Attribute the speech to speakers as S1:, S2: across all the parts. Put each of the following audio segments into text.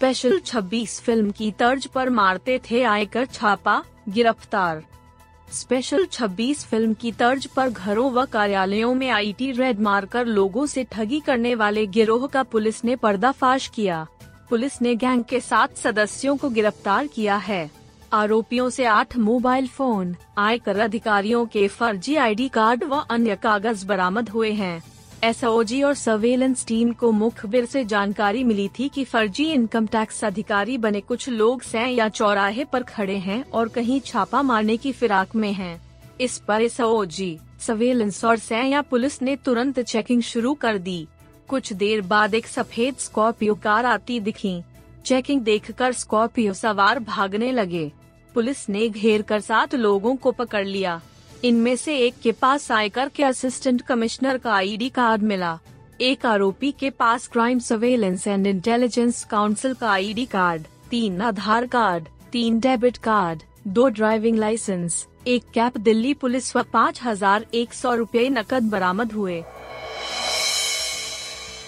S1: Special 26 film की तर्ज पर मारते थे आयकर छापा, गिरफ़्तार। स्पेशल 26 फ़िल्म की तर्ज पर घरों व कार्यालयों में आईटी रेड मारकर लोगों से ठगी करने वाले गिरोह का पुलिस ने पर्दाफाश किया। पुलिस ने गैंग के सात सदस्यों को गिरफ़्तार किया है। आरोपियों से आठ मोबाइल फ़ोन, आयकर अधिकारियों के फर्जी आईडी कार्ड व अन्य कागज़ बरामद हुए हैं। एसओजी और सर्वेलेंस टीम को मुखबिर से जानकारी मिली थी कि फर्जी इनकम टैक्स अधिकारी बने कुछ लोग सै या चौराहे पर खड़े हैं और कहीं छापा मारने की फिराक में हैं। इस पर एसओजी सर्वेलेंस और सै या पुलिस ने तुरंत चेकिंग शुरू कर दी। कुछ देर बाद एक सफ़ेद स्कॉर्पियो कार आती दिखी। चेकिंग देखकर स्कॉर्पियो सवार भागने लगे। पुलिस ने घेर कर सात लोगों को पकड़ लिया। इनमें से एक के पास आयकर के असिस्टेंट कमिश्नर का आईडी कार्ड मिला। एक आरोपी के पास crime surveillance and intelligence council का आईडी कार्ड तीन आधार कार्ड तीन डेबिट कार्ड दो ड्राइविंग लाइसेंस एक कैप दिल्ली पुलिस व पाँच हज़ार एक सौ रूपए नकद बरामद हुए।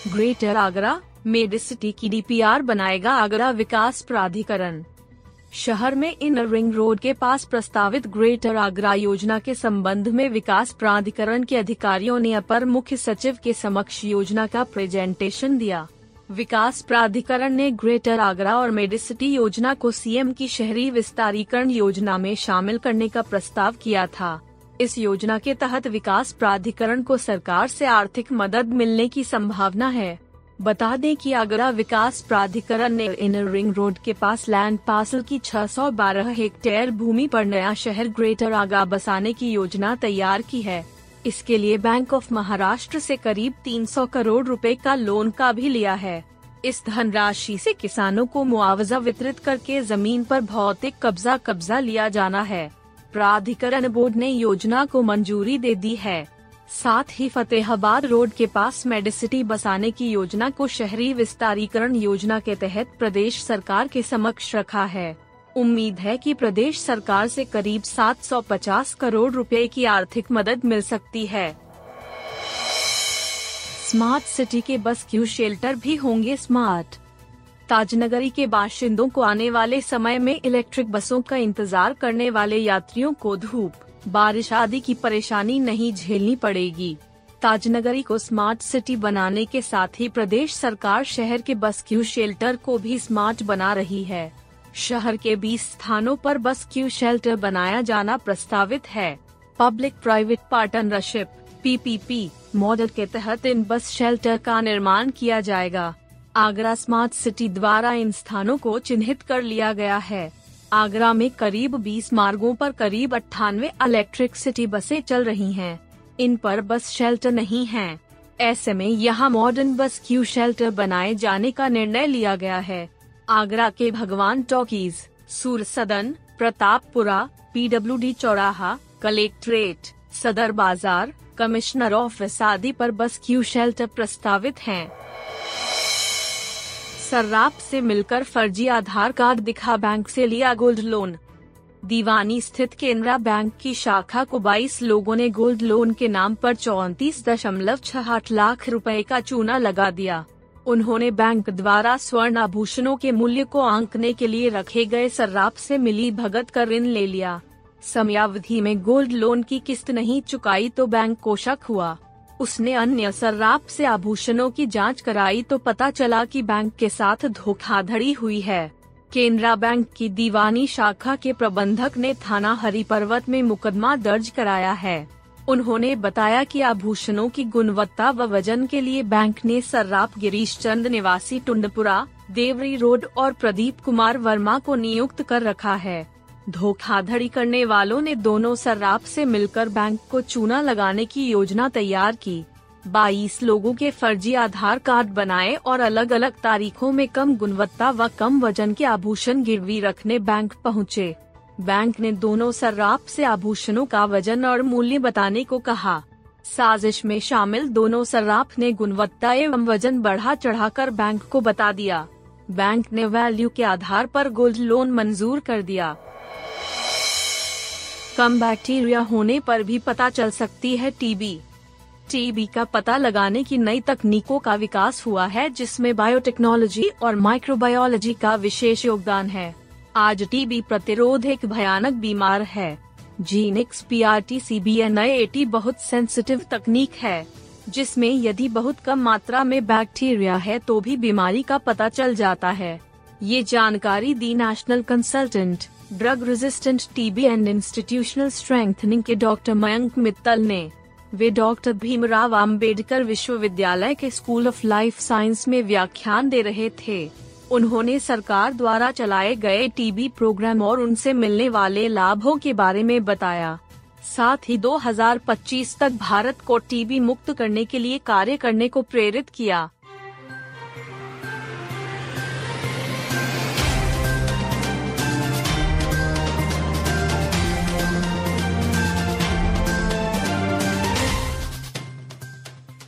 S1: ग्रेटर आगरा, मेड सिटी की डीपीआर बनाएगा आगरा विकास प्राधिकरण। शहर में इनर रिंग रोड के पास प्रस्तावित ग्रेटर आगरा योजना के संबंध में विकास प्राधिकरण के अधिकारियों ने अपर मुख्य सचिव के समक्ष योजना का प्रेजेंटेशन दिया। विकास प्राधिकरण ने ग्रेटर आगरा और मेडिसिटी योजना को सीएम की शहरी विस्तारीकरण योजना में शामिल करने का प्रस्ताव किया था। इस योजना के तहत विकास प्राधिकरण को सरकार से आर्थिक मदद मिलने की संभावना है। बता दें कि आगरा विकास प्राधिकरण ने इनर रिंग रोड के पास लैंड पार्सल की 612 हेक्टेयर भूमि पर नया शहर ग्रेटर आगा बसाने की योजना तैयार की है। इसके लिए बैंक ऑफ़ महाराष्ट्र से करीब 300 करोड़ रुपए का लोन का भी लिया है। इस धनराशि से किसानों को मुआवजा वितरित करके ज़मीन पर भौतिक कब्जा कब्जा लिया जाना है। प्राधिकरण बोर्ड ने योजना को मंजूरी दे दी है। साथ ही फतेहाबाद रोड के पास मेडिसिटी बसाने की योजना को शहरी विस्तारीकरण योजना के तहत प्रदेश सरकार के समक्ष रखा है। उम्मीद है कि प्रदेश सरकार से करीब 750 करोड़ रुपए की आर्थिक मदद मिल सकती है। स्मार्ट सिटी के बस क्यू शेल्टर भी होंगे स्मार्ट। ताजनगरी के बाशिंदों को आने वाले समय में इलेक्ट्रिक बसों का इंतज़ार करने वाले यात्रियों को धूप। बारिश आदि की परेशानी नहीं झेलनी पड़ेगी। ताजनगरी को स्मार्ट सिटी बनाने के साथ ही प्रदेश सरकार शहर के बस क्यू शेल्टर को भी स्मार्ट बना रही है। शहर के 20 स्थानों पर बस क्यू शेल्टर बनाया जाना प्रस्तावित है। Public private partnership, PPP, model के तहत इन बस शेल्टर का निर्माण किया जाएगा। आगरा स्मार्ट सिटी द्वारा इन स्थानों को चिन्हित कर लिया गया है। आगरा में करीब 20 मार्गों पर करीब अट्ठानवे इलेक्ट्रिक सिटी बसें चल रही हैं। इन पर बस शेल्टर नहीं हैं। ऐसे में यहाँ मॉडर्न बस क्यू शेल्टर बनाए जाने का निर्णय लिया गया है आगरा के भगवान टॉकीज, सूर सदन, प्रतापपुरा, पीडब्ल्यूडी चौराहा, कलेक्ट्रेट, सदर बाज़ार, कमिश्नर ऑफ़िस आदि पर बस क्यू शेल्टर प्रस्तावित हैं। सर्राफ से मिलकर फर्जी आधार कार्ड दिखा बैंक से लिया गोल्ड लोन। दीवानी स्थित केनरा बैंक की शाखा को 22 लोगों ने गोल्ड लोन के नाम पर चौंतीस दशमलव छह लाख रुपए का चूना लगा दिया। उन्होंने बैंक द्वारा स्वर्ण आभूषणों के मूल्य को आंकने के लिए रखे गए सर्राफ से मिली भगत का ऋण ले लिया। समयावधि में गोल्ड लोन की किस्त नहीं चुकाई तो बैंक को शक हुआ। उसने अन्य सर्राफ से आभूषणों की जाँच कराई तो पता चला कि बैंक के साथ धोखाधड़ी हुई है। केनरा बैंक की दीवानी शाखा के प्रबंधक ने थाना हरी पर्वत में मुकदमा दर्ज कराया है। उन्होंने बताया कि आभूषणों की गुणवत्ता व वज़न के लिए बैंक ने सर्राफ गिरीश चंद निवासी टुंडपुरा, देवरी रोड और प्रदीप कुमार वर्मा को नियुक्त कर रखा है। धोखाधड़ी करने वालों ने दोनों सर्राफ से मिलकर बैंक को चूना लगाने की योजना तैयार की। 22 लोगों के फर्जी आधार कार्ड बनाए और अलग अलग तारीखों में कम गुणवत्ता व कम वज़न के आभूषण गिरवी रखने बैंक पहुँचे। बैंक ने दोनों सर्राफ से आभूषणों का वज़न और मूल्य बताने को कहा। साजिश में शामिल दोनों सर्राफ ने गुणवत्ता एवं वज़न बढ़ा चढ़ाकर बैंक को बता दिया। बैंक ने वैल्यू के आधार पर गोल्ड लोन मंजूर कर दिया। कम बैक्टीरिया होने पर भी पता चल सकती है टीबी। टीबी का पता लगाने की नई तकनीकों का विकास हुआ है, जिसमें बायोटेक्नोलॉजी और माइक्रोबायोलॉजी का विशेष योगदान है। आज टीबी प्रतिरोध एक भयानक बीमार है। जीनिक्स P R T C B N I T बहुत सेंसिटिव तकनीक है, जिसमें यदि बहुत कम मात्रा में बैक्टीरिया है तो भी बीमारी का पता चल जाता है। ये जानकारी दी national consultant drug resistant TB and institutional strengthening के डॉक्टर मयंक मित्तल ने, वे डॉक्टर भीमराव अंबेडकर विश्वविद्यालय के स्कूल ऑफ़ लाइफ साइंस में व्याख्यान दे रहे थे। उन्होंने सरकार द्वारा चलाए गए टीबी प्रोग्राम और उनसे मिलने वाले लाभों के बारे में बताया। साथ ही 2025 तक भारत को टीबी मुक्त करने के लिए कार्य करने को प्रेरित किया।